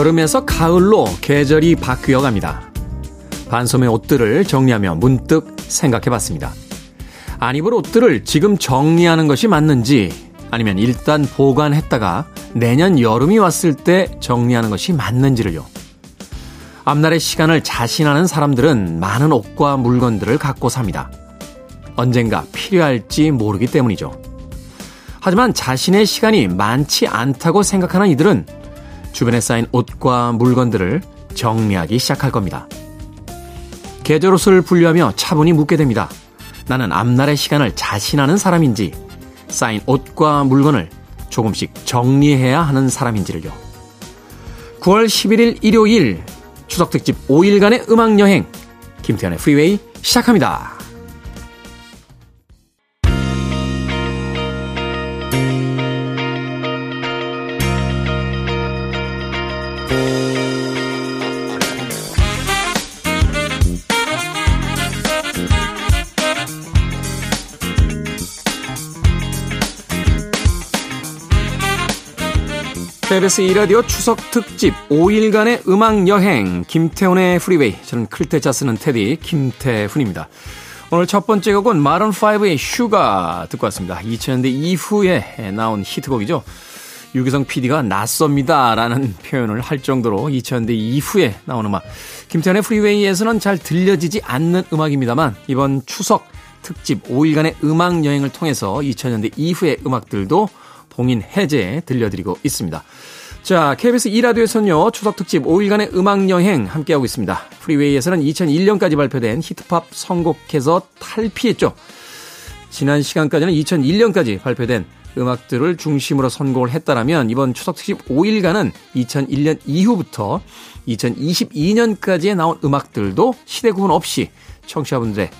여름에서 가을로 계절이 바뀌어 갑니다. 반소매 옷들을 정리하며 문득 생각해 봤습니다. 안 입을 옷들을 지금 정리하는 것이 맞는지 아니면 일단 보관했다가 내년 여름이 왔을 때 정리하는 것이 맞는지를요. 앞날의 시간을 자신하는 사람들은 많은 옷과 물건들을 갖고 삽니다. 언젠가 필요할지 모르기 때문이죠. 하지만 자신의 시간이 많지 않다고 생각하는 이들은 주변에 쌓인 옷과 물건들을 정리하기 시작할 겁니다. 계절옷을 분류하며 차분히 묻게 됩니다. 나는 앞날의 시간을 자신하는 사람인지 쌓인 옷과 물건을 조금씩 정리해야 하는 사람인지를요. 9월 11일 일요일 추석특집 5일간의 음악여행 김태현의 프리웨이 시작합니다. KBS 2라디오 추석 특집 5일간의 음악 여행 김태훈의 프리웨이 저는 클 태 자 쓰는 태디 김태훈입니다. 오늘 첫 번째 곡은 마룬5의 Sugar 듣고 왔습니다. 2000년대 이후에 나온 히트곡이죠. 유기성 PD가 낯섭니다 라는 표현을 할 정도로 2000년대 이후에 나온 음악 김태훈의 프리웨이에서는 잘 들려지지 않는 음악입니다만 이번 추석 특집 5일간의 음악 여행을 통해서 2000년대 이후의 음악들도 봉인 해제 들려드리고 있습니다. 자, KBS 2라디오에서는요, 추석 특집 5일간의 음악여행 함께하고 있습니다. 프리웨이에서는 2001년까지 발표된 히트팝 선곡해서 탈피했죠. 지난 시간까지는 2001년까지 발표된 음악들을 중심으로 선곡을 했다라면 이번 추석 특집 5일간은 2001년 이후부터 2022년까지에 나온 음악들도 시대 구분 없이 청취자분들의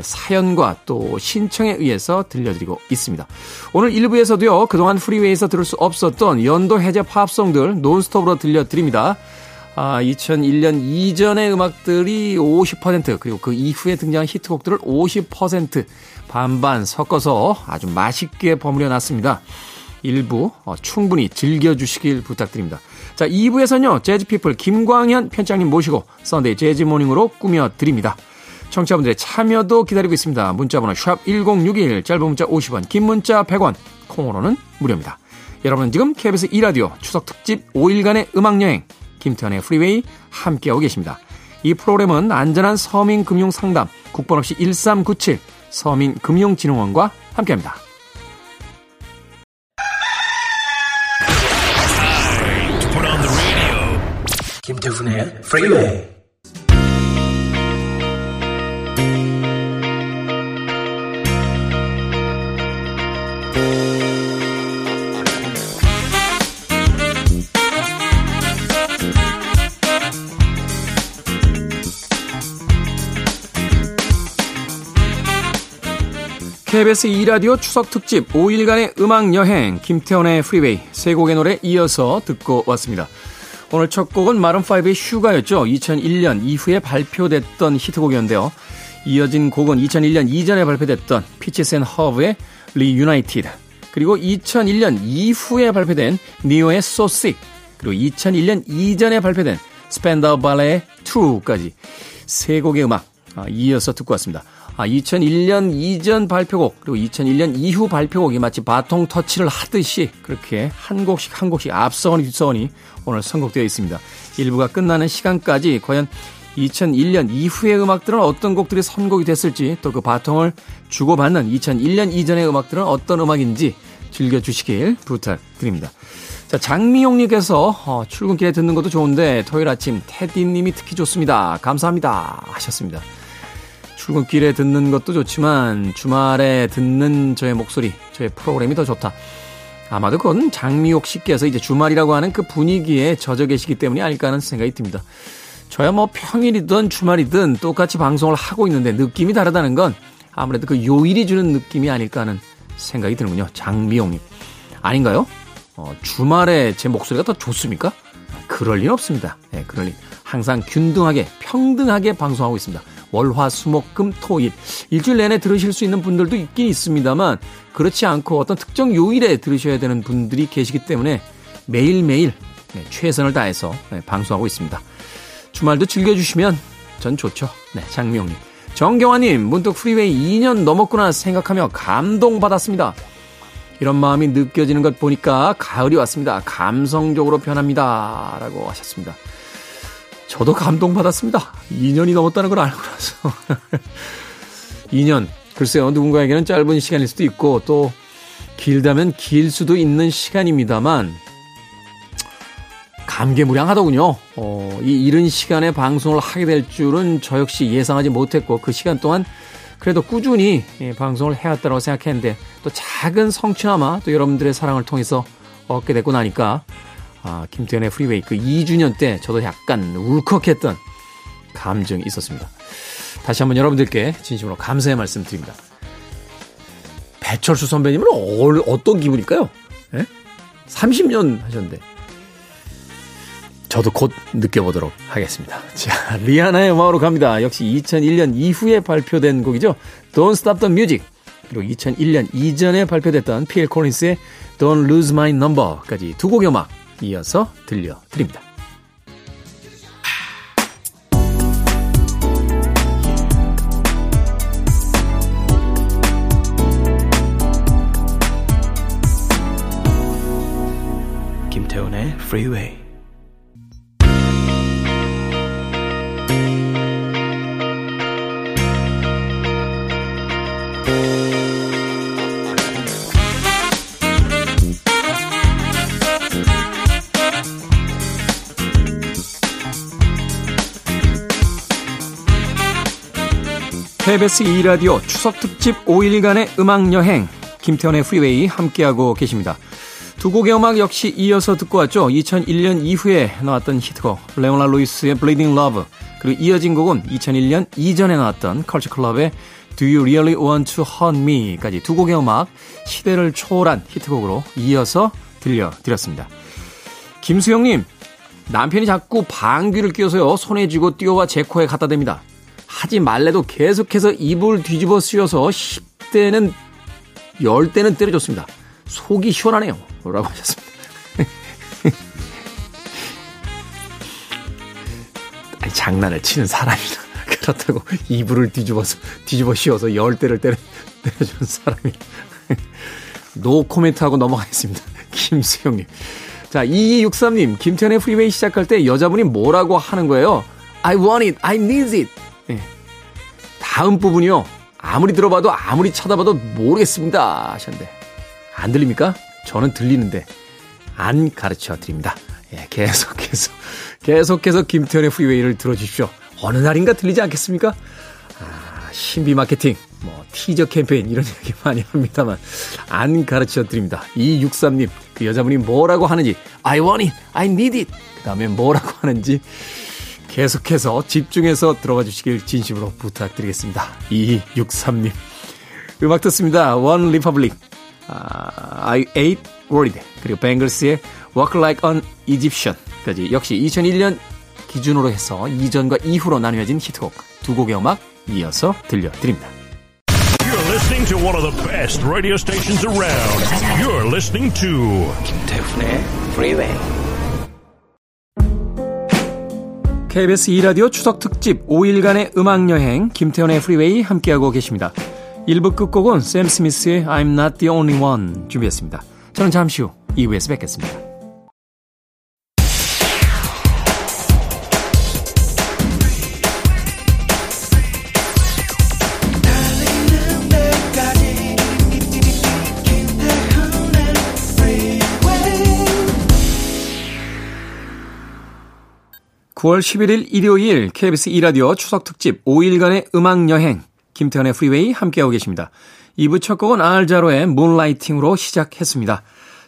사연과 또 신청에 의해서 들려드리고 있습니다. 오늘 1부에서도요, 그동안 프리웨이에서 들을 수 없었던 연도 해제 팝송들 논스톱으로 들려드립니다. 아, 2001년 이전의 음악들이 50% 그리고 그 이후에 등장한 히트곡들을 50% 반반 섞어서 아주 맛있게 버무려 놨습니다. 일부 어, 충분히 즐겨주시길 부탁드립니다. 자, 2부에서는요, 재즈피플 김광현 편집장님 모시고 Sunday Jazz Morning으로 꾸며드립니다. 청취자분들의 참여도 기다리고 있습니다. 문자번호 샵 1061, 짧은 문자 50원, 긴 문자 100원, 콩으로는 무료입니다. 여러분은 지금 KBS 2라디오 추석 특집 5일간의 음악여행 김태현의 프리웨이 함께하고 계십니다. 이 프로그램은 안전한 서민금융 상담 국번 없이 1397 서민금융진흥원과 함께합니다. 김태훈의 프리웨이 KBS 2라디오 추석 특집 5일간의 음악 여행 김태훈의 프리웨이 세 곡의 노래 이어서 듣고 왔습니다. 오늘 첫 곡은 마룬5의 Sugar였죠. 2001년 이후에 발표됐던 히트곡이었는데요. 이어진 곡은 2001년 이전에 발표됐던 피치스 앤 허브의 Reunited 그리고 2001년 이후에 발표된 니오의 Sick 그리고 2001년 이전에 발표된 스팬다우 발레의 True까지 세 곡의 음악 아, 이어서 듣고 왔습니다. 아, 2001년 이전 발표곡 그리고 2001년 이후 발표곡이 마치 바통 터치를 하듯이 그렇게 한 곡씩 한 곡씩 앞서거니 뒤서거니 오늘 선곡되어 있습니다. 일부가 끝나는 시간까지 과연 2001년 이후의 음악들은 어떤 곡들이 선곡이 됐을지 또 그 바통을 주고받는 2001년 이전의 음악들은 어떤 음악인지 즐겨주시길 부탁드립니다. 자, 장미용님께서 어, 출근길에 듣는 것도 좋은데 토요일 아침 테디님이 특히 좋습니다. 감사합니다. 하셨습니다. 출근길에 듣는 것도 좋지만 주말에 듣는 저의 목소리, 저의 프로그램이 더 좋다. 아마도 그건 장미옥 씨께서 이제 주말이라고 하는 그 분위기에 젖어 계시기 때문이 아닐까 하는 생각이 듭니다. 저야 뭐 평일이든 주말이든 똑같이 방송을 하고 있는데 느낌이 다르다는 건 아무래도 그 요일이 주는 느낌이 아닐까 하는 생각이 드는군요. 장미옥님. 아닌가요? 어, 주말에 제 목소리가 더 좋습니까? 그럴 리는 없습니다. 네, 그럴 리. 항상 균등하게, 평등하게 방송하고 있습니다. 월화 수목금 토일 일주일 내내 들으실 수 있는 분들도 있긴 있습니다만 그렇지 않고 어떤 특정 요일에 들으셔야 되는 분들이 계시기 때문에 매일매일 네, 최선을 다해서 네, 방송하고 있습니다. 주말도 즐겨주시면 전 좋죠. 네, 장미영님. 정경화님, 문득 프리웨이 2년 넘었구나 생각하며 감동받았습니다. 이런 마음이 느껴지는 것 보니까 가을이 왔습니다. 감성적으로 변합니다. 라고 하셨습니다. 저도 감동받았습니다. 2년이 넘었다는 걸 알고 나서. 2년. 글쎄요, 누군가에게는 짧은 시간일 수도 있고, 또, 길다면 길 수도 있는 시간입니다만, 감개무량하더군요. 어, 이 이른 시간에 방송을 하게 될 줄은 저 역시 예상하지 못했고, 그 시간 동안 그래도 꾸준히 예, 방송을 해왔다고 생각했는데, 또 작은 성취나마 또 여러분들의 사랑을 통해서 얻게 됐고 나니까, 아, 김태현의 프리웨이 그 2주년 때 저도 약간 울컥했던 감정이 있었습니다. 다시 한번 여러분들께 진심으로 감사의 말씀 드립니다. 배철수 선배님은 어, 어떤 기분일까요? 예? 30년 하셨는데. 저도 곧 느껴보도록 하겠습니다. 자, 리아나의 음악으로 갑니다. 역시 2001년 이후에 발표된 곡이죠. Don't Stop the Music. 그리고 2001년 이전에 발표됐던 필 콜린스의 Don't Lose My Number까지 두 곡의 음악 이어서 들려드립니다. 김태훈의 Freeway KBS 2라디오 추석특집 5일간의 음악여행 김태훈의 프리웨이 함께하고 계십니다. 두 곡의 음악 역시 이어서 듣고 왔죠. 2001년 이후에 나왔던 히트곡 레오나 루이스의 Bleeding Love 그리고 이어진 곡은 2001년 이전에 나왔던 컬처 클럽의 Do You Really Want to Hurt Me?까지 두 곡의 음악 시대를 초월한 히트곡으로 이어서 들려드렸습니다. 김수영님 남편이 자꾸 방귀를 뀌어서요 손에 쥐고 뛰어와 제 코에 갖다 댑니다. 하지 말래도 계속해서 이불을 뒤집어 씌워서 10대는 10대는 때려줬습니다. 속이 시원하네요. 라고 하셨습니다. 아니, 장난을 치는 사람이나 그렇다고 이불을 뒤집어서 뒤집어 씌워서 10대를 때려, 때려주는 사람이 노 코멘트 하고 넘어가겠습니다. 김수영님. 자, 2263님, 김태훈의 프리웨이 시작할 때 여자분이 뭐라고 하는 거예요? I want it, I need it. 네. 다음 부분이요. 아무리 들어봐도 아무리 쳐다봐도 모르겠습니다. 하셨는데. 안 들립니까? 저는 들리는데 안 가르쳐 드립니다. 예, 계속해서, 계속해서 김태현의 프리웨이를 들어주십시오. 어느 날인가 들리지 않겠습니까? 아, 신비 마케팅, 뭐, 티저 캠페인 이런 얘기 많이 합니다만, 안 가르쳐 드립니다. 263님, 그 여자분이 뭐라고 하는지, I want it, I need it. 그 다음에 뭐라고 하는지, 계속해서 집중해서 들어가 주시길 진심으로 부탁드리겠습니다. 2263님. 음악 듣습니다. One Republic, uh, I Ate Worried, 그리고 뱅글스의 Walk Like an Egyptian까지 역시 2001년 기준으로 해서 이전과 이후로 나뉘어진 히트곡 두 곡의 음악 이어서 들려드립니다. You're listening to one of the best radio stations around. You're listening to 김태훈의 Freeway. KBS 2라디오 추석 특집 5일간의 음악여행 김태현의 프리웨이 함께하고 계십니다. 1부 끝곡은 샘 스미스의 I'm Not The Only One 준비했습니다. 저는 잠시 후 2부에서 뵙겠습니다. (9월 11일) 일요일 KBS 2라디오 추석 특집 5일간의 음악 여행 김태훈의 프리웨이 함께하고 계십니다. 2부 첫 곡은 알 자로의 Moonlighting으로 시작했습니다.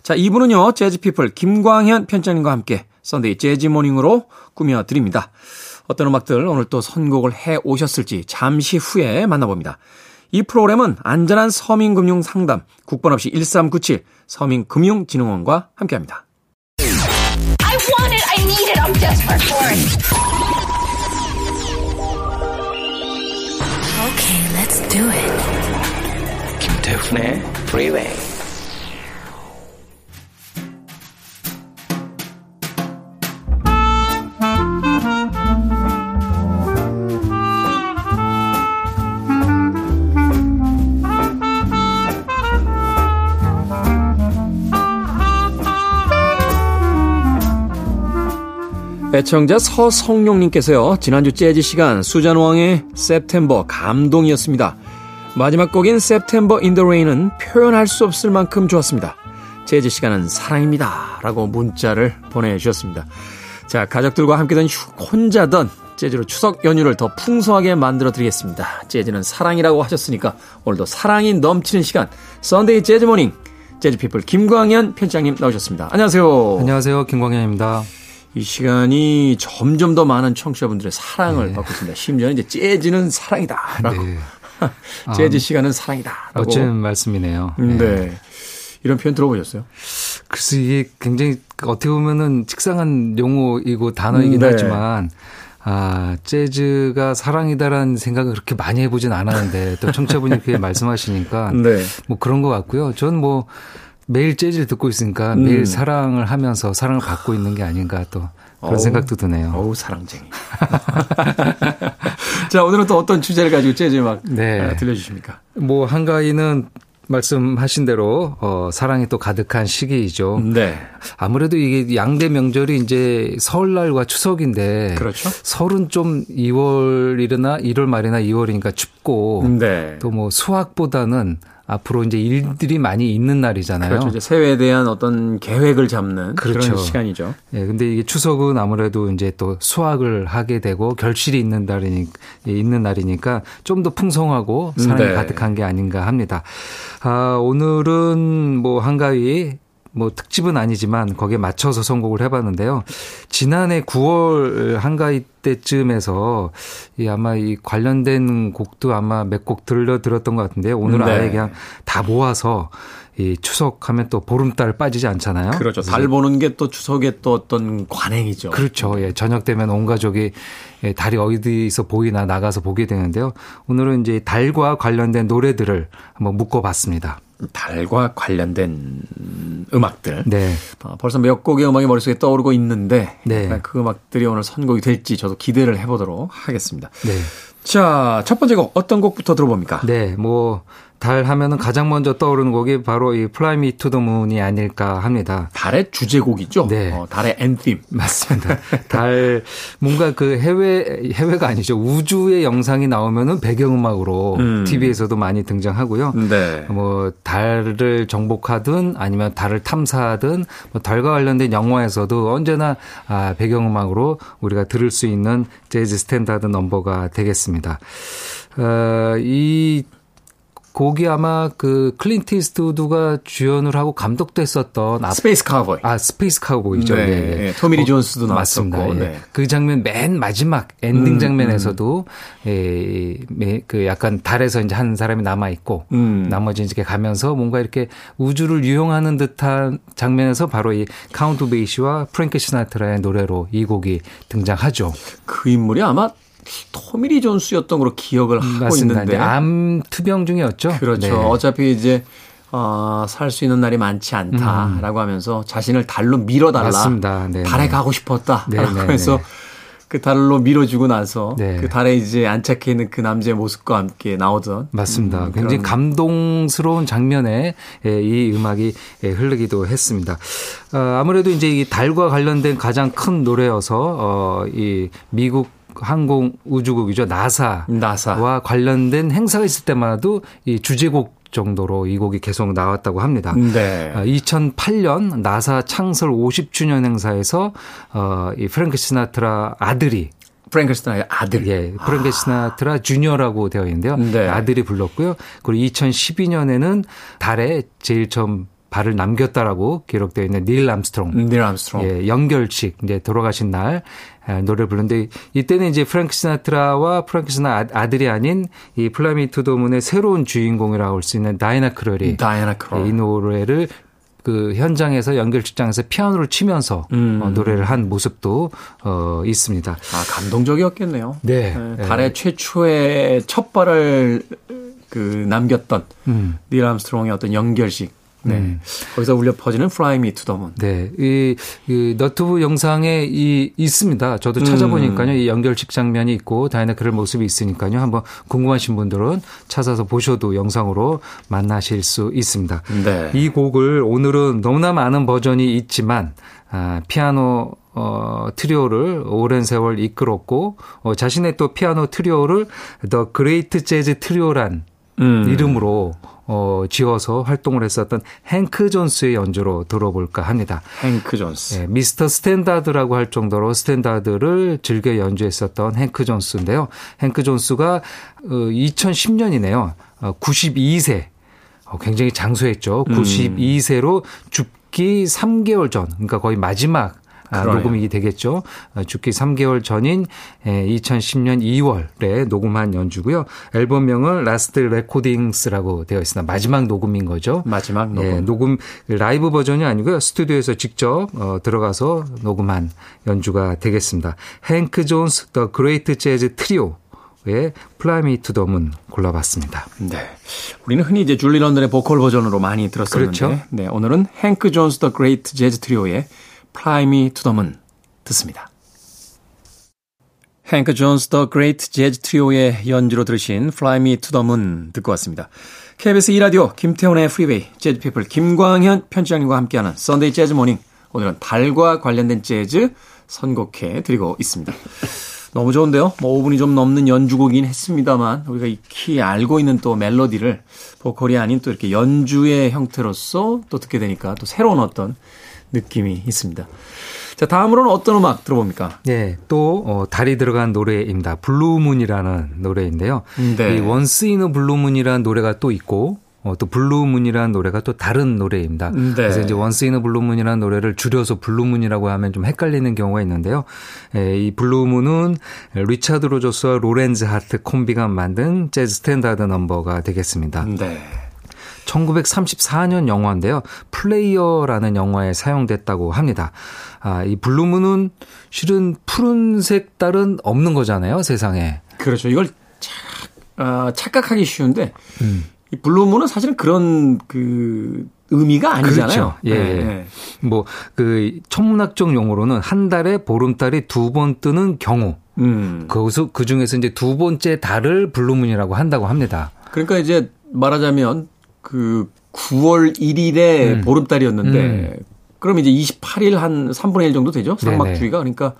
자, 2부는요, 재즈피플 김광현 편집장님과 함께 Sunday 재즈 morning으로 꾸며 드립니다. 어떤 음악들 오늘 또 선곡을 해 오셨을지 잠시 후에 만나봅니다. 이 프로그램은 안전한 서민금융 상담 국번 없이 1397 서민금융진흥원과 함께합니다. I want it, I need it, I'm desperate for it. Okay, let's do it. 김태훈의 Freeway. 애청자 서성용님께서요, 지난주 재즈 시간 수잔 웡의 September 감동이었습니다. 마지막 곡인 September in the Rain은 표현할 수 없을 만큼 좋았습니다. 재즈 시간은 사랑입니다. 라고 문자를 보내주셨습니다. 자, 가족들과 함께든 혼자든 재즈로 추석 연휴를 더 풍성하게 만들어 드리겠습니다. 재즈는 사랑이라고 하셨으니까 오늘도 사랑이 넘치는 시간, Sunday 재즈 morning. 재즈피플 김광현 편집장님 나오셨습니다. 안녕하세요. 안녕하세요. 김광현입니다. 이 시간이 점점 더 많은 청취자분들의 사랑을 네. 받고 있습니다. 심지어는 이제 재즈는 사랑이다라고. 네. 재즈 시간은 사랑이다라고. 멋진 말씀이네요. 네. 네. 이런 표현 들어보셨어요? 글쎄 이게 굉장히 어떻게 보면은 식상한 용어이고 단어이긴 네. 하지만 아, 재즈가 사랑이다라는 생각을 그렇게 많이 해보진 않았는데 또 청취자분이 그렇게 말씀하시니까 네. 뭐 그런 것 같고요. 전뭐 매일 재즈를 듣고 있으니까 음. 매일 사랑을 하면서 사랑을 받고 있는 게 아닌가 또 그런 어우, 생각도 드네요. 어우, 사랑쟁이. 자, 오늘은 또 어떤 주제를 가지고 재즈 음악 네. 아, 들려주십니까? 뭐, 한가위는 말씀하신 대로 어 사랑이 또 가득한 시기이죠. 네. 아무래도 이게 양대 명절이 이제 설날과 추석인데 그렇죠. 설은 좀 2월이나 1월 말이나 2월이니까 춥고 네. 또뭐 수학보다는 앞으로 이제 일들이 많이 있는 날이잖아요. 그렇죠. 이제 새해에 대한 어떤 계획을 잡는 그렇죠. 그런 시간이죠. 예, 근데 이게 추석은 아무래도 이제 또 수학을 하게 되고 결실이 있는 날이니 있는 날이니까 좀 더 풍성하고 사랑이 네. 가득한 게 아닌가 합니다. 아, 오늘은 뭐 한가위 뭐 특집은 아니지만 거기에 맞춰서 선곡을 해봤는데요. 지난해 9월 한가위 때쯤에서 이 아마 이 관련된 곡도 아마 몇 곡 들려 들었던 것 같은데 오늘 은 네. 아예 그냥 다 모아서 이 추석하면 또 보름달 빠지지 않잖아요. 그렇죠. 달 보는 게 또 추석의 또 어떤 관행이죠. 그렇죠. 예. 저녁 되면 온 가족이 예, 달이 어디서 보이나 나가서 보게 되는데요. 오늘은 이제 달과 관련된 노래들을 한번 묶어봤습니다. 달과 관련된 음악들. 네. 어, 벌써 몇 곡의 음악이 머릿속에 떠오르고 있는데 네. 그 음악들이 오늘 선곡이 될지 저도 기대를 해보도록 하겠습니다. 네. 자, 첫 번째 곡 어떤 곡부터 들어봅니까? 네, 뭐 달 하면은 가장 먼저 떠오르는 곡이 바로 이 Fly Me to the Moon이 아닐까 합니다. 달의 주제곡이죠. 네. 어, 달의 anthem. 맞습니다. 달 뭔가 그 해외 해외가 아니죠. 우주의 영상이 나오면은 배경음악으로 음. TV에서도 많이 등장하고요. 네. 뭐 달을 정복하든 아니면 달을 탐사하든 뭐 달과 관련된 영화에서도 언제나 아 배경음악으로 우리가 들을 수 있는 재즈 스탠다드 넘버가 되겠습니다. 어, 이 곡이 아마 그 클린트 이스트우드가 주연을 하고 감독도 했었던 Space Cowboy. 아, Space Cowboy죠. 네. 네. 네. 토미 리 존스도 나왔었고. 예. 네. 그 장면 맨 마지막 엔딩 음, 장면에서도 음. 예, 그 약간 달에서 이제 한 사람이 남아 있고 음. 나머지 이제 가면서 뭔가 이렇게 우주를 유영하는 듯한 장면에서 바로 이 카운트 베이시와 프랭크 시나트라의 노래로 이 곡이 등장하죠. 그 인물이 아마 토미 리 존스였던 걸로 기억을 하고 맞습니다. 있는데 암 투병 중이었죠. 그렇죠. 네. 어차피 이제 어, 살 수 있는 날이 많지 않다라고 음. 하면서 자신을 달로 밀어달라. 맞습니다. 네 달에 가고 싶었다라고 네, 해서 그 달로 밀어주고 나서 네. 그 달에 이제 안착해 있는 그 남자의 모습과 함께 나오던 맞습니다. 음, 굉장히 감동스러운 장면에 예, 이 음악이 예, 흐르기도 했습니다. 어, 아무래도 이제 이 달과 관련된 가장 큰 노래여서 어, 이 미국 항공 우주국이죠 나사와 나사. 관련된 행사가 있을 때마다 이 주제곡 정도로 이 곡이 계속 나왔다고 합니다. 네. 2008년 아, 나사 창설 50주년 행사에서 어이 프랭크 시나트라 아들이 프랭크 시나트라의 아들. 예. 프랭크 아. 시나트라 주니어라고 되어 있는데요. 네. 아들이 불렀고요. 그리고 2012년에는 달에 제일 처음 발을 남겼다라고 기록되어 있는 닐 암스트롱. 닐 암스트롱. 예, 영결식 이제 돌아가신 날 노래를 부르는데 이때는 이제 프랭크 시나트라와 프랭크 시나 아들이 아닌 이 Fly Me to the Moon의 새로운 주인공이라고 할 수 있는 다이애나 크롤이 다이애나 크롤. 이 노래를 그 현장에서 영결식장에서 피아노를 치면서 음. 어, 노래를 한 모습도 어, 있습니다. 아 감동적이었겠네요. 네. 네. 달의 최초의 첫 발을 그 남겼던 음. 닐 암스트롱의 어떤 영결식 네. 음. 거기서 울려 퍼지는 Fly Me to the Moon. 네. 이, 이 너튜브 영상에 이 있습니다. 저도 찾아보니까요. 음. 이 영결식 장면이 있고 다이애나 크롤 모습이 있으니까요. 한번 궁금하신 분들은 찾아서 보셔도 영상으로 만나실 수 있습니다. 네. 이 곡을 오늘은 너무나 많은 버전이 있지만 아, 피아노 어, 트리오를 오랜 세월 이끌었고 어, 자신의 또 피아노 트리오를 The Great Jazz Trio란 음. 이름으로 어, 지어서 활동을 했었던 행크 존스의 연주로 들어볼까 합니다. 행크 존스. 네, Mr. Standard라고 할 정도로 스탠다드를 즐겨 연주했었던 행크 존스인데요. 행크 존스가 어, 2010년이네요. 어, 92세. 어, 굉장히 장수했죠. 92세로 죽기 3개월 전, 그러니까 거의 마지막 아, 녹음이 되겠죠. 아, 죽기 3개월 전인 2010년 2월에 녹음한 연주고요. 앨범명은 Last Recordings라고 되어 있습니다. 마지막 녹음인 거죠. 마지막 녹음. 예, 녹음 라이브 버전이 아니고요. 스튜디오에서 직접 어, 들어가서 녹음한 연주가 되겠습니다. 행크 존스 The Great Jazz Trio 의 Fly Me to the Moon 골라봤습니다. 네. 우리는 흔히 이제 줄리 런던의 보컬 버전으로 많이 들었었는데 그렇죠? 네, 오늘은 행크 존스 The Great Jazz Trio의 The Moon 듣습니다. 행크 존스 The Great Jazz Trio의 연주로 들으신 Fly Me to the Moon 듣고 왔습니다. KBS 2라디오 김태훈의 프리웨이 재즈 피플 김광현 편집장님과 함께하는 Sunday 재즈 morning 오늘은 달과 관련된 재즈 선곡해 드리고 있습니다. 너무 좋은데요? 뭐 5분이 좀 넘는 연주곡이긴 했습니다만 우리가 익히 알고 있는 또 멜로디를 보컬이 아닌 또 이렇게 연주의 형태로서 또 듣게 되니까 또 새로운 어떤 느낌이 있습니다. 자, 다음으로는 어떤 음악 들어봅니까? 네, 또 어, 달이 들어간 노래입니다. Blue Moon이라는 노래인데요. 네. 이 Once in a Blue Moon이라는 노래가 또 있고 어, 또 Blue Moon이라는 노래가 또 다른 노래입니다. 네. 그래서 이제 Once in a Blue Moon이라는 노래를 줄여서 Blue Moon이라고 하면 좀 헷갈리는 경우가 있는데요. 에, 이 Blue Moon은 리차드 로저스와 로렌즈 하트 콤비가 만든 재즈 스탠다드 넘버가 되겠습니다. 네. 1934년 영화인데요. 플레이어라는 영화에 사용됐다고 합니다. 아, 이 Blue Moon은 실은 푸른색 달은 없는 거잖아요, 세상에. 그렇죠. 이걸 착, 어, 착각하기 쉬운데, 음. 이 Blue Moon은 사실은 그런 그 의미가 아니잖아요. 그렇죠. 예. 네. 네. 뭐 그 천문학적 용어로는 한 달에 보름달이 두 번 뜨는 경우. 음. 거기서 그 중에서 이제 두 번째 달을 Blue Moon이라고 한다고 합니다. 그러니까 이제 말하자면 그 9월 1일에 음. 보름달이었는데 음. 그럼 이제 28일 한 3분의 1 정도 되죠? 삭망주기가. 그러니까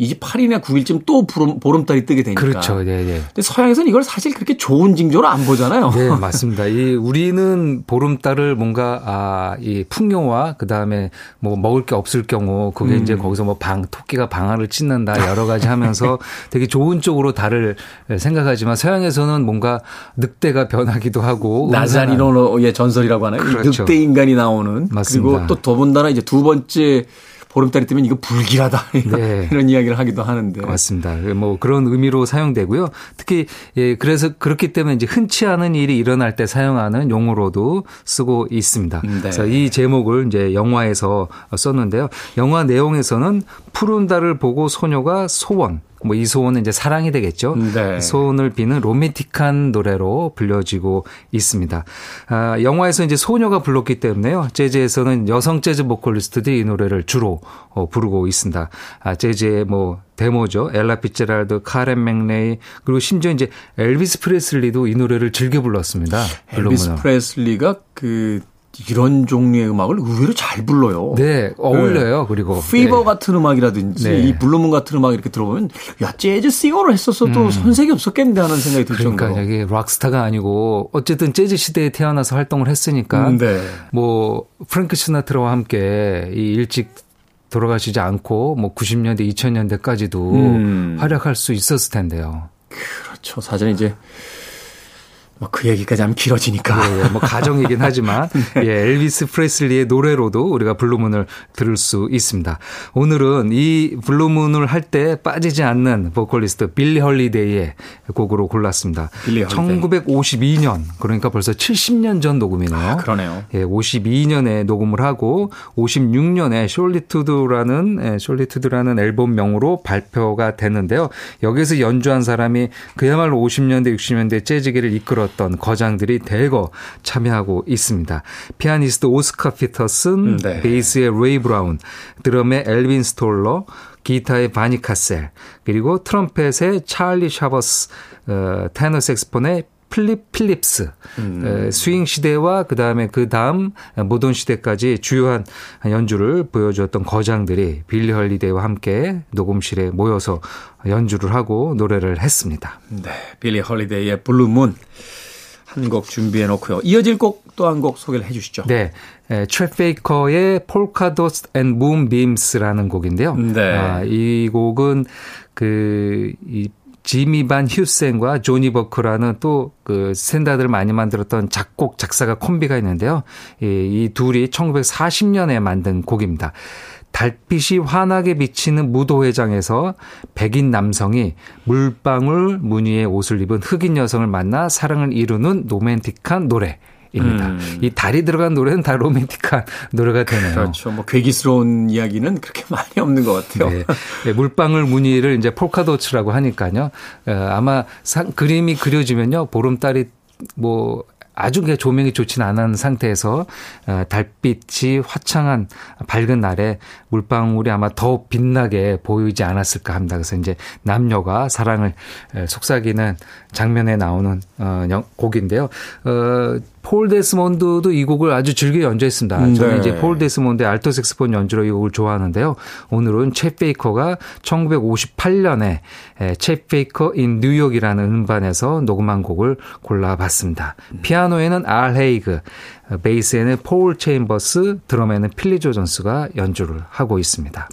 28일이나 9일쯤 또 보름, 보름 달이 뜨게 되니까. 그렇죠. 네, 네. 근데 서양에서는 이걸 사실 그렇게 좋은 징조로 안 보잖아요. 네, 맞습니다. 이 우리는 보름달을 뭔가 아, 이 풍요와 그다음에 뭐 먹을 게 없을 경우 그게 음. 이제 거기서 뭐 방 토끼가 방아를 찢는다 여러 가지 하면서 되게 좋은 쪽으로 달을 생각하지만 서양에서는 뭔가 늑대가 변하기도 하고 나자리노의 전설이라고 하나요? 그렇죠. 늑대 인간이 나오는 맞습니다. 그리고 또 더군다나 이제 두 번째 보름달이 뜨면 이거 불길하다. 네. 이런 이야기를 하기도 하는데. 맞습니다. 뭐 그런 의미로 사용되고요. 특히 예 그래서 그렇기 때문에 이제 흔치 않은 일이 일어날 때 사용하는 용어로도 쓰고 있습니다. 네. 그래서 이 제목을 이제 영화에서 썼는데요. 영화 내용에서는 푸른 달을 보고 소녀가 소원 뭐 이 소원은 이제 사랑이 되겠죠. 네. 소원을 비는 로맨틱한 노래로 불려지고 있습니다. 아, 영화에서 이제 소녀가 불렀기 때문에요. 재즈에서는 여성 재즈 보컬리스트들이 이 노래를 주로 어, 부르고 있습니다. 아, 재즈의 뭐 대모죠. 엘라 피츠랄드, 카멘 맥레이 그리고 심지어 이제 엘비스 프레슬리도 이 노래를 즐겨 불렀습니다. 엘비스 프레슬리가 그 이런 종류의 음악을 의외로 잘 불러요. 네, 어울려요. 네. 그리고 Fever 네. 같은 음악이라든지 네. 이 Blue Moon 같은 음악 이렇게 들어보면 야 재즈 싱어를 했었어도 음. 손색이 없었겠는데 하는 생각이 들 그러니까 정도로. 이게 락스타가 아니고 어쨌든 재즈 시대에 태어나서 활동을 했으니까 음, 네. 뭐 프랭크 시나트라와 함께 이 일찍 돌아가시지 않고 뭐 90년대 2000년대까지도 음. 활약할 수 있었을 텐데요. 그렇죠. 사실 이제 뭐 그 얘기까지 하면 길어지니까. 예, 예, 뭐 가정이긴 하지만 네. 예, 엘비스 프레슬리의 노래로도 우리가 Blue Moon을 들을 수 있습니다. 오늘은 이 Blue Moon을 할 때 빠지지 않는 보컬리스트 빌리 헐리데이의 곡으로 골랐습니다. 빌리 헐리데이. 1952년 그러니까 벌써 70년 전 녹음이네요. 아, 그러네요. 예, 52년에 녹음을 하고 56년에 Solitude라는 예, Solitude라는 앨범명으로 발표가 됐는데요. 여기서 연주한 사람이 그야말로 50년대 60년대 재즈계를 이끌어 이끌었던 거장들이 대거 참여하고 있습니다. 피아니스트 오스카 피터슨, 음, 네. 베이스의 레이 브라운, 드럼의 엘빈 스톨러, 기타의 바니 카셀, 그리고 트럼펫의 찰리 샤버스, 어, 테너 색스폰의 플립 필립스 음. 스윙 시대와 그 다음에 그 다음 모던 시대까지 주요한 연주를 보여주었던 거장들이 빌리 헐리데이와 함께 녹음실에 모여서 연주를 하고 노래를 했습니다. 네. 빌리 헐리데이의 Blue Moon 한 곡 준비해 놓고요. 이어질 곡 또 한 곡 소개를 해 주시죠. 네. 쳇 베이커의 Polka Dots and Moonbeams라는 곡인데요. 네. 아, 이 곡은 그 이 지미 반 휴센과 조니 버크라는 또 그 스탠다드를 많이 만들었던 작곡 작사가 콤비가 있는데요. 이, 이 둘이 1940년에 만든 곡입니다. 달빛이 환하게 비치는 무도회장에서 백인 남성이 물방울 무늬의 옷을 입은 흑인 여성을 만나 사랑을 이루는 로맨틱한 노래. 입니다. 음. 이 달이 들어간 노래는 다 로맨틱한 노래가 되네요. 그렇죠. 뭐 괴기스러운 이야기는 그렇게 많이 없는 것 같아요. 네. 네, 물방울 무늬를 이제 폴카도츠라고 하니까요. 어, 아마 상, 그림이 그려지면요. 보름달이 뭐 아주 그냥 조명이 좋지는 않은 상태에서 어, 달빛이 화창한 밝은 날에 물방울이 아마 더 빛나게 보이지 않았을까 합니다. 그래서 이제 남녀가 사랑을 속삭이는 장면에 나오는 어, 곡인데요. 어, 폴 데스몬드도 이 곡을 아주 즐겨 연주했습니다. 음, 저는 네. 이제 폴 데스몬드의 알토 색스폰 연주로 이 곡을 좋아하는데요. 오늘은 챗 베이커가 1958년에 Chet Baker in New York이라는 음반에서 녹음한 곡을 골라봤습니다. 피아노에는 알 헤이그, 베이스에는 폴 체인버스, 드럼에는 필리 조 존스가 연주를 하고 있습니다.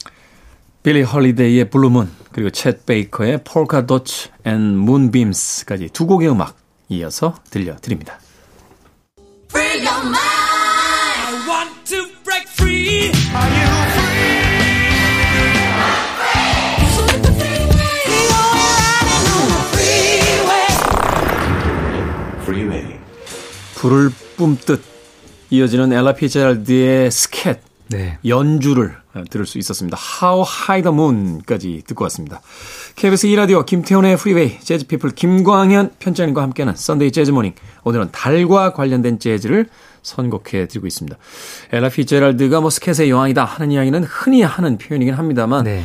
빌리 헐리데이의 Blue Moon 그리고 챗 베이커의 Polka Dots and Moonbeams까지 두 곡의 음악 이어서 들려드립니다. 불을 뿜듯 이어지는 엘라 피제랄드의 스캣 네. 연주를 들을 수 있었습니다. How High the Moon까지 듣고 왔습니다. KBS 2라디오 김태훈의 Freeway 재즈피플 김광현 편집장님과 함께하는 Sunday Jazz Morning 오늘은 달과 관련된 재즈를 선곡해 드리고 있습니다. 엘라 피제랄드가 뭐 스캣의 여왕이다 하는 이야기는 흔히 하는 표현이긴 합니다만 네.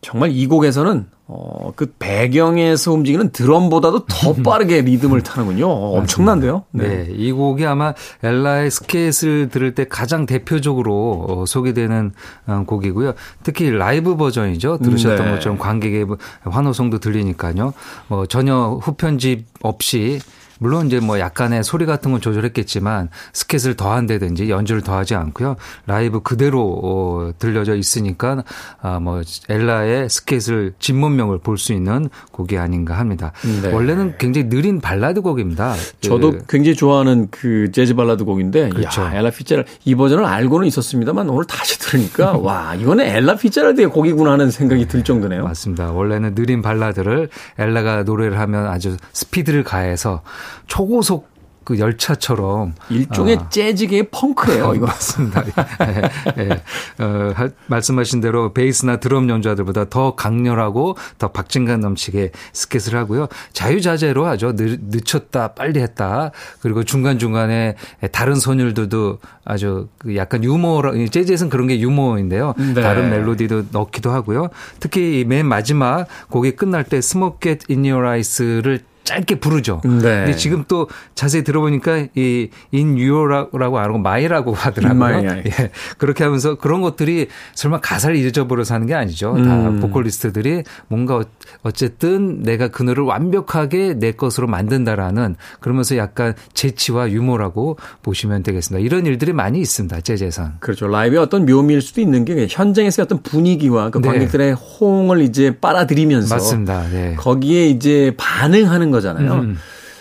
정말 이 곡에서는 어, 그 배경에서 움직이는 드럼보다도 더 빠르게 리듬을 타는군요. 엄청난데요? 네. 네. 이 곡이 아마 엘라의 스캣을 들을 때 가장 대표적으로 어, 소개되는 어, 곡이고요. 특히 라이브 버전이죠. 들으셨던 네. 것처럼 관객의 환호성도 들리니까요. 뭐 전혀 후편집 없이 물론 이제 뭐 약간의 소리 같은 건 조절했겠지만 스캣을 더한다든지 연주를 더하지 않고요. 라이브 그대로 어, 들려져 있으니까 아, 뭐 엘라의 스캣을 진면목을 볼 수 있는 곡이 아닌가 합니다. 네. 원래는 굉장히 느린 발라드 곡입니다. 저도 그, 굉장히 좋아하는 그 재즈 발라드 곡인데 그렇죠. 야, 엘라 피제랄 이 버전을 알고는 있었습니다만 오늘 다시 들으니까 와 이거는 엘라 피제랄드의 곡이구나 하는 생각이 들 정도네요. 맞습니다. 원래는 느린 발라드를 엘라가 노래를 하면 아주 스피드를 가해서 초고속 그 열차처럼 일종의 어. 재즈계의 펑크예요. 이거 맞습니다. 예, 예. 어, 말씀하신 대로 베이스나 드럼 연주자들보다 더 강렬하고 더 박진감 넘치게 스캣을 하고요. 자유자재로 하죠. 늦췄다 빨리 했다. 그리고 중간 중간에 다른 선율들도 아주 그 약간 유머 재즈에서는 그런 게 유머인데요. 네. 다른 멜로디도 넣기도 하고요. 특히 맨 마지막 곡이 끝날 때 Smoke Gets in Your Eyes를 짧게 부르죠. 네. 근데 지금 또 자세히 들어보니까 이 in your라고 안 하고 my라고 하더라고요. 예. 그렇게 하면서 그런 것들이 설마 가사를 잊어버려서 하는 게 아니죠. 다 음. 보컬리스트들이 뭔가 어쨌든 내가 그 노래를 완벽하게 내 것으로 만든다라는 그러면서 약간 재치와 유머라고 보시면 되겠습니다. 이런 일들이 많이 있습니다. 재즈에선. 그렇죠. 라이브의 어떤 묘미일 수도 있는 게 현장에서의 어떤 분위기와 그 네. 관객들의 호응을 이제 빨아들이면서 맞습니다. 네. 거기에 이제 반응하는 거잖아요. 음.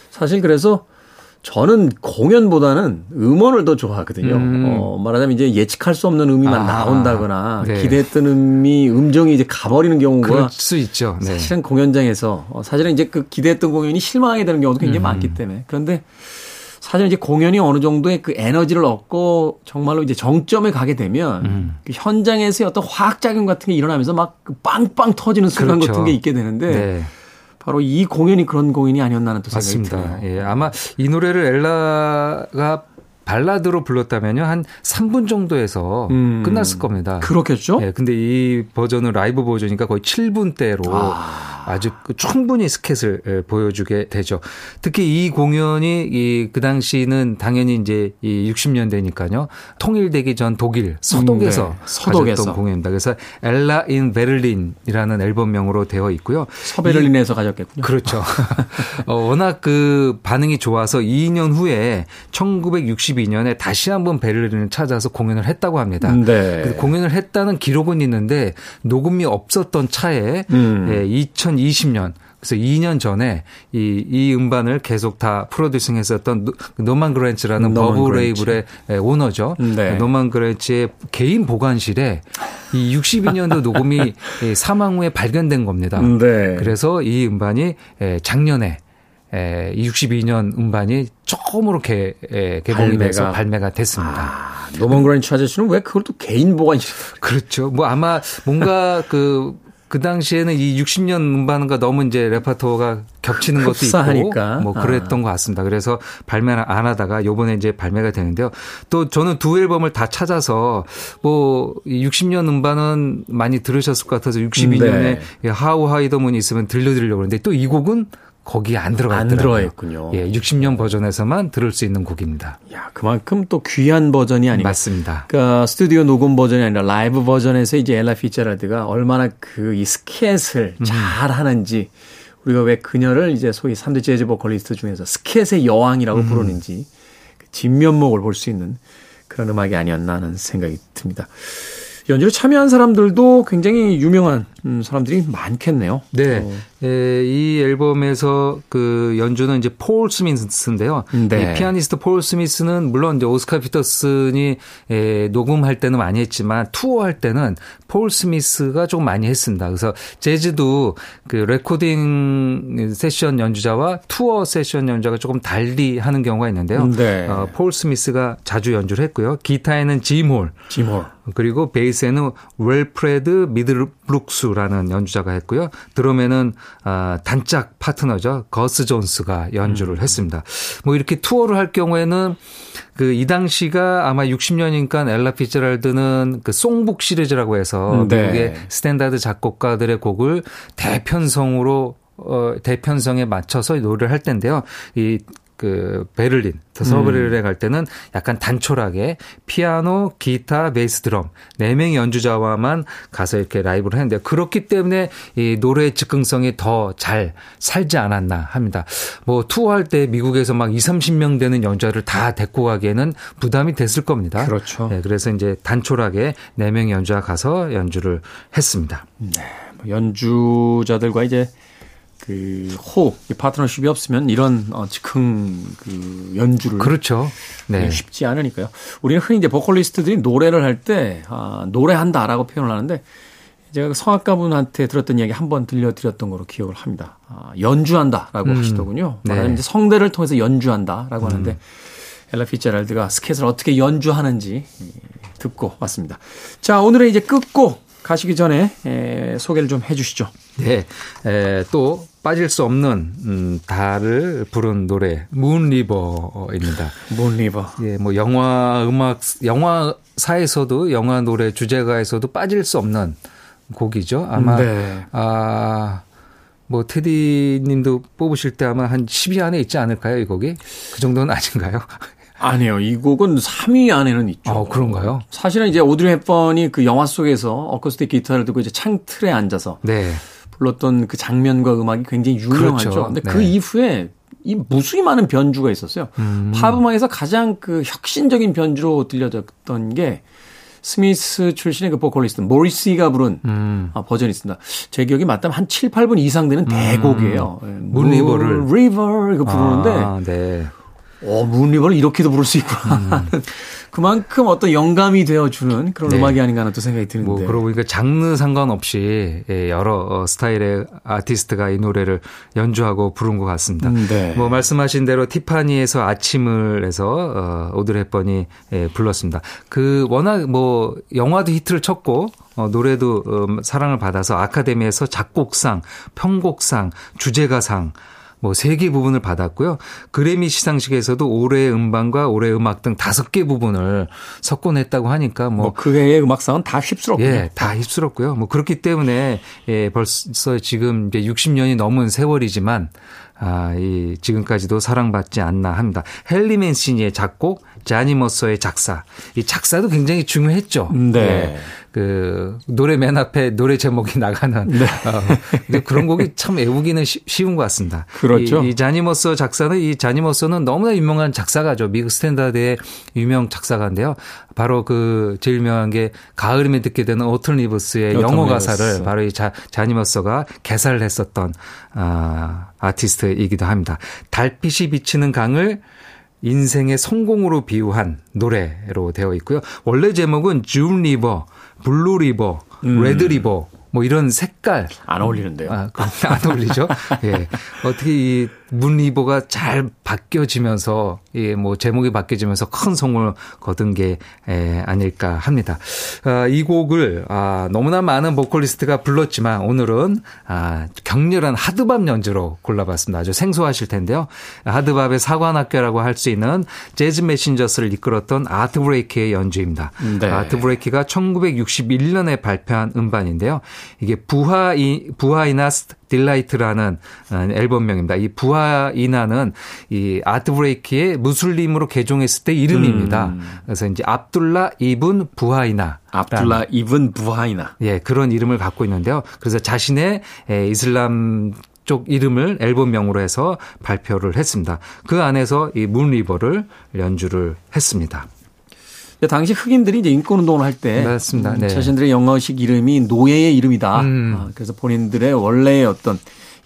사실 그래서 저는 공연보다는 음원을 더 좋아하거든요. 음. 어, 말하자면 이제 예측할 수 없는 음이만 아, 나온다거나 네. 기대했던 음이 음정이 이제 가버리는 경우가 그럴 수 있죠. 네. 사실은 공연장에서 어, 사실은 이제 그 기대했던 공연이 실망하게 되는 경우도 굉장히 음. 많기 때문에 그런데 사실 이제 공연이 어느 정도의 그 에너지를 얻고 정말로 이제 정점에 가게 되면 음. 그 현장에서의 어떤 화학 작용 같은 게 일어나면서 막그 빵빵 터지는 순간 그렇죠. 같은 게 있게 되는데 네. 바로 이 공연이 그런 공연이 아니었나 하는 또 생각이 맞습니다. 요 예, 아마 이 노래를 엘라가 발라드로 불렀다면요 한 3분 정도에서 음, 끝났을 겁니다. 그렇겠죠? 예, 근데 이 버전은 라이브 버전이니까 거의 7분대로 아. 아주 그 충분히 스케을 예, 보여주게 되죠. 특히 이 공연이 이 그 당시는 당연히 이제 이 60년대니까요. 통일되기 전 독일 서독에서 음, 네. 서독에서 공연입니다. 그래서 Ella in Berlin이라는 앨범명으로 되어 있고요. 서베를린에서 가졌겠군요. 그렇죠. 어, 워낙 그 반응이 좋아서 2년 후에 1962 년에 다시 한번 베를린을 찾아서 공연을 했다고 합니다. 네. 공연을 했다는 기록은 있는데 녹음이 없었던 차에 음. 예, 2020년 그래서 2년 전에 이, 이 음반을 계속 다 프로듀싱 했었던 노만 그랜츠라는 버브 레이블의 오너죠. 네. 노만 그랜츠의 개인 보관실에 이 62년도 녹음이 사망 후에 발견된 겁니다. 네. 그래서 이 음반이 작년에 에, 62년 음반이 처음으로 개, 에, 개봉이 발매가. 돼서 발매가 됐습니다. 아, 노먼 그랜치 아저씨는 왜 그걸 또 개인 보관실? 그렇죠. 뭐 아마 뭔가 그 그 당시에는 이 60년 음반과 너무 이제 레파토가 겹치는 것도 흡사하니까. 있고 뭐 그랬던 아. 것 같습니다. 그래서 발매를 안 하다가 요번에 이제 발매가 되는데요. 또 저는 두 앨범을 다 찾아서 뭐 60년 음반은 많이 들으셨을 것 같아서 62년에 네. 하우 하이더문이 있으면 들려드리려고 그러는데 또 이 곡은 거기에 안 들어가 있더라고요. 안 들어가 있군요. 예, 60년 버전에서만 들을 수 있는 곡입니다. 야, 그만큼 또 귀한 버전이 아니가 맞습니다. 그러니까 스튜디오 녹음 버전이 아니라 라이브 버전에서 이제 엘라 피처라드가 얼마나 그 이 스캣을 음. 잘 하는지 우리가 왜 그녀를 이제 소위 3대 재즈 보컬리스트 중에서 스캣의 여왕이라고 음. 부르는지 그 진면목을 볼 수 있는 그런 음악이 아니었나 하는 생각이 듭니다. 연주를 참여한 사람들도 굉장히 유명한 음, 사람들이 많겠네요. 네. 어. 예, 이 앨범에서 그 연주는 이제 폴 스미스인데요. 네. 피아니스트 폴 스미스는 물론 이제 오스카 피터슨이 예, 녹음할 때는 많이 했지만 투어할 때는 폴 스미스가 좀 많이 했습니다. 그래서 재즈도 그 레코딩 세션 연주자와 투어 세션 연주자가 조금 달리 하는 경우가 있는데요. 네. 어, 폴 스미스가 자주 연주를 했고요. 기타에는 짐홀. 짐홀. 그리고 베이스에는 윌프레드 미들브룩스라는 연주자가 했고요. 드럼에는 아, 단짝 파트너죠. 거스 존슨이 연주를 음. 했습니다. 뭐 이렇게 투어를 할 경우에는 그 이 당시가 아마 60년이니까 엘라 피츠랄드는 그 songbook 시리즈라고 해서 음, 네. 미국의 스탠다드 작곡가들의 곡을 대편성으로 어, 대편성에 맞춰서 노래를 할 텐데요. 이 그 베를린, 더 서베를린에 음. 갈 때는 약간 단촐하게 피아노, 기타, 베이스, 드럼 네 명의 연주자와만 가서 이렇게 라이브를 했는데 그렇기 때문에 이 노래의 즉흥성이 더 잘 살지 않았나 합니다. 뭐 투어할 때 미국에서 막 2, 30명 되는 연주자를 다 데리고 가기에는 부담이 됐을 겁니다. 그렇죠. 네, 그래서 이제 단촐하게 네 명의 연주자 가서 연주를 했습니다. 네. 뭐 연주자들과 이제 그 호흡, 파트너십이 없으면 이런 어, 즉흥 그 연주를 그렇죠. 네. 쉽지 않으니까요. 우리는 흔히 이제 보컬리스트들이 노래를 할 때 아, 노래한다라고 표현을 하는데 제가 그 성악가 분한테 들었던 이야기 한 번 들려드렸던 거로 기억을 합니다. 아, 연주한다라고 음. 하시더군요. 네. 말하자면 이제 성대를 통해서 연주한다라고 음. 하는데 엘라 피자랄드가 스케트를 어떻게 연주하는지 듣고 왔습니다. 자, 오늘의 이제 끝곡 가시기 전에 에, 소개를 좀 해주시죠. 네, 에, 또 빠질 수 없는 음, 달을 부른 노래 문리버입니다. 문리버. 예, 뭐 영화 음악 영화사에서도 영화 노래 주제가에서도 빠질 수 없는 곡이죠. 아마 네. 아. 뭐 테디 님도 뽑으실 때 아마 한 10위 안에 있지 않을까요, 이 곡이? 그 정도는 아닌가요? 아니요. 이 곡은 3위 안에는 있죠. 아, 그런가요? 사실은 이제 오드리 헵번이 그 영화 속에서 어쿠스틱 기타를 들고 이제 창틀에 앉아서 네. 불렀던 그 장면과 음악이 굉장히 유명하죠. 그렇죠. 근데 그 네. 그 이후에 이 무수히 많은 변주가 있었어요. 음. 팝 음악에서 가장 그 혁신적인 변주로 들려졌던 게 스미스 출신의 그 보컬리스트 모리시가 부른 음. 아, 버전이 있습니다. 제 기억이 맞다면 한 7, 8분 이상 되는 음. 대곡이에요. 음. Moon River를 river 이거 부르는데 아, 네. 어, 문리버를 이렇게도 부를 수 있구나. 음. 그만큼 어떤 영감이 되어주는 그런 네. 음악이 아닌가 하는 또 생각이 드는데. 뭐, 그러고 보니까 장르 상관없이 예, 여러 어, 스타일의 아티스트가 이 노래를 연주하고 부른 것 같습니다. 음, 네. 뭐, 말씀하신 대로 티파니에서 아침을 해서, 어, 오드레 헵번이 예, 불렀습니다. 그, 워낙 뭐, 영화도 히트를 쳤고, 어, 노래도 음, 사랑을 받아서 아카데미에서 작곡상, 편곡상, 주제가상, 뭐 세 개 부분을 받았고요. 그래미 시상식에서도 올해의 음반과 올해의 음악 등 다섯 개 부분을 석권했다고 하니까 뭐, 뭐 그 해의 음악상은 다 휩쓸었고요. 예, 다 휩쓸었고요. 뭐 그렇기 때문에 예, 벌써 지금 이제 60년이 넘은 세월이지만 아, 이 지금까지도 사랑받지 않나 합니다. 헨리 맨시니의 작곡, 자니 머서의 작사. 이 작사도 굉장히 중요했죠. 네. 예. 그 노래 맨 앞에 노래 제목이 나가는 네. 어, 그런 곡이 참 외우기는 쉬운 것 같습니다. 그렇죠. 이, 이 자니 머서 작사는 이 자니 머서는 너무나 유명한 작사가죠. 미국 스탠다드의 유명 작사가인데요. 바로 그 제일 유명한 게 가을이면 듣게 되는 Autumn Leaves의 영어 가사를 바로 이 자, 자니 머서가 개사를 했었던 아, 아티스트이기도 합니다. 달빛이 비치는 강을 인생의 성공으로 비유한 노래로 되어 있고요. 원래 제목은 June River Blue River, 음. Red River 뭐 이런 색깔 안 어울리는데요. 아, 안 어울리죠. 예. 어떻게 이 Moon River가 잘 바뀌어지면서 예, 뭐 제목이 바뀌어지면서 큰 성공을 거둔 게 에, 아닐까 합니다. 아, 이 곡을 아, 너무나 많은 보컬리스트가 불렀지만 오늘은 아, 격렬한 hard bop 연주로 골라봤습니다. 아주 생소하실 텐데요. hard bop의 사관학교라고 할 수 있는 재즈 메신저스를 이끌었던 아트 브레이키의 연주입니다. 네. 아트 브레이키가 1961년에 발표한 음반인데요. 이게 부하이 Buhaina's Delight라는 어, 앨범명입니다. 이 부하이나는 이 아트 브레이키의 무슬림으로 개종했을 때 이름입니다. 음. 그래서 이제 압둘라 이븐 부하이나. 압둘라 이븐 부하이나. 예, 그런 이름을 갖고 있는데요. 그래서 자신의 이슬람 쪽 이름을 앨범명으로 해서 발표를 했습니다. 그 안에서 이 문리버를 연주를 했습니다. 당시 흑인들이 이제 인권운동을 할 때. 맞습니다. 네. 자신들의 영어식 이름이 노예의 이름이다. 음. 아, 그래서 본인들의 원래의 어떤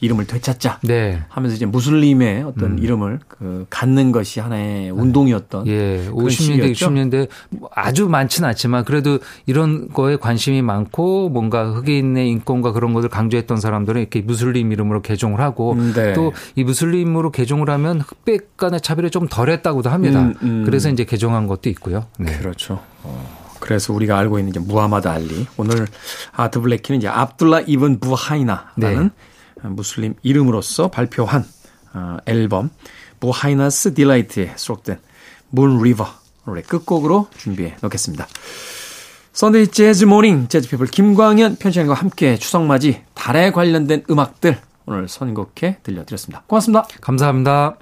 이름을 되찾자 네. 하면서 이제 무슬림의 어떤 음. 이름을 그 갖는 것이 하나의 운동이었던 예, 50년대 60년대 아주 많지는 않지만 그래도 이런 거에 관심이 많고 뭔가 흑인의 인권과 그런 것을 강조했던 사람들은 이렇게 무슬림 이름으로 개종을 하고 음, 네. 또이 무슬림으로 개종을 하면 흑백 간의 차별이 좀 덜했다고도 합니다. 음, 음. 그래서 이제 개종한 것도 있고요. 네. 그렇죠. 어. 그래서 우리가 알고 있는 이제 무하마드 알리 오늘 아트 블레이키는 이제 압둘라 이븐 부하이나라는 네. 무슬림 이름으로서 발표한 어, 앨범 Buhaina's Delight에 수록된 Moon River 노래 끝곡으로 준비해 놓겠습니다. Sunday Jazz Morning 재즈 피플 김광현 편집장과 함께 추석맞이 달에 관련된 음악들 오늘 선곡해 들려드렸습니다. 고맙습니다. 감사합니다.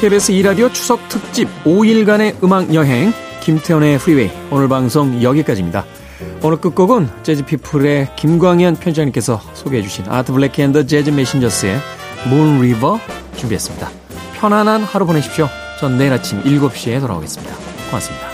KBS 2라디오 추석 특집 5일간의 음악 여행 김태원의 Freeway 오늘 방송 여기까지입니다. 오늘 끝곡은 재즈피플의 김광현 편집장님께서 소개해 주신 Art Blakey and the Jazz Messengers의 Moon River 준비했습니다. 편안한 하루 보내십시오. 전 내일 아침 7시에 돌아오겠습니다. 고맙습니다.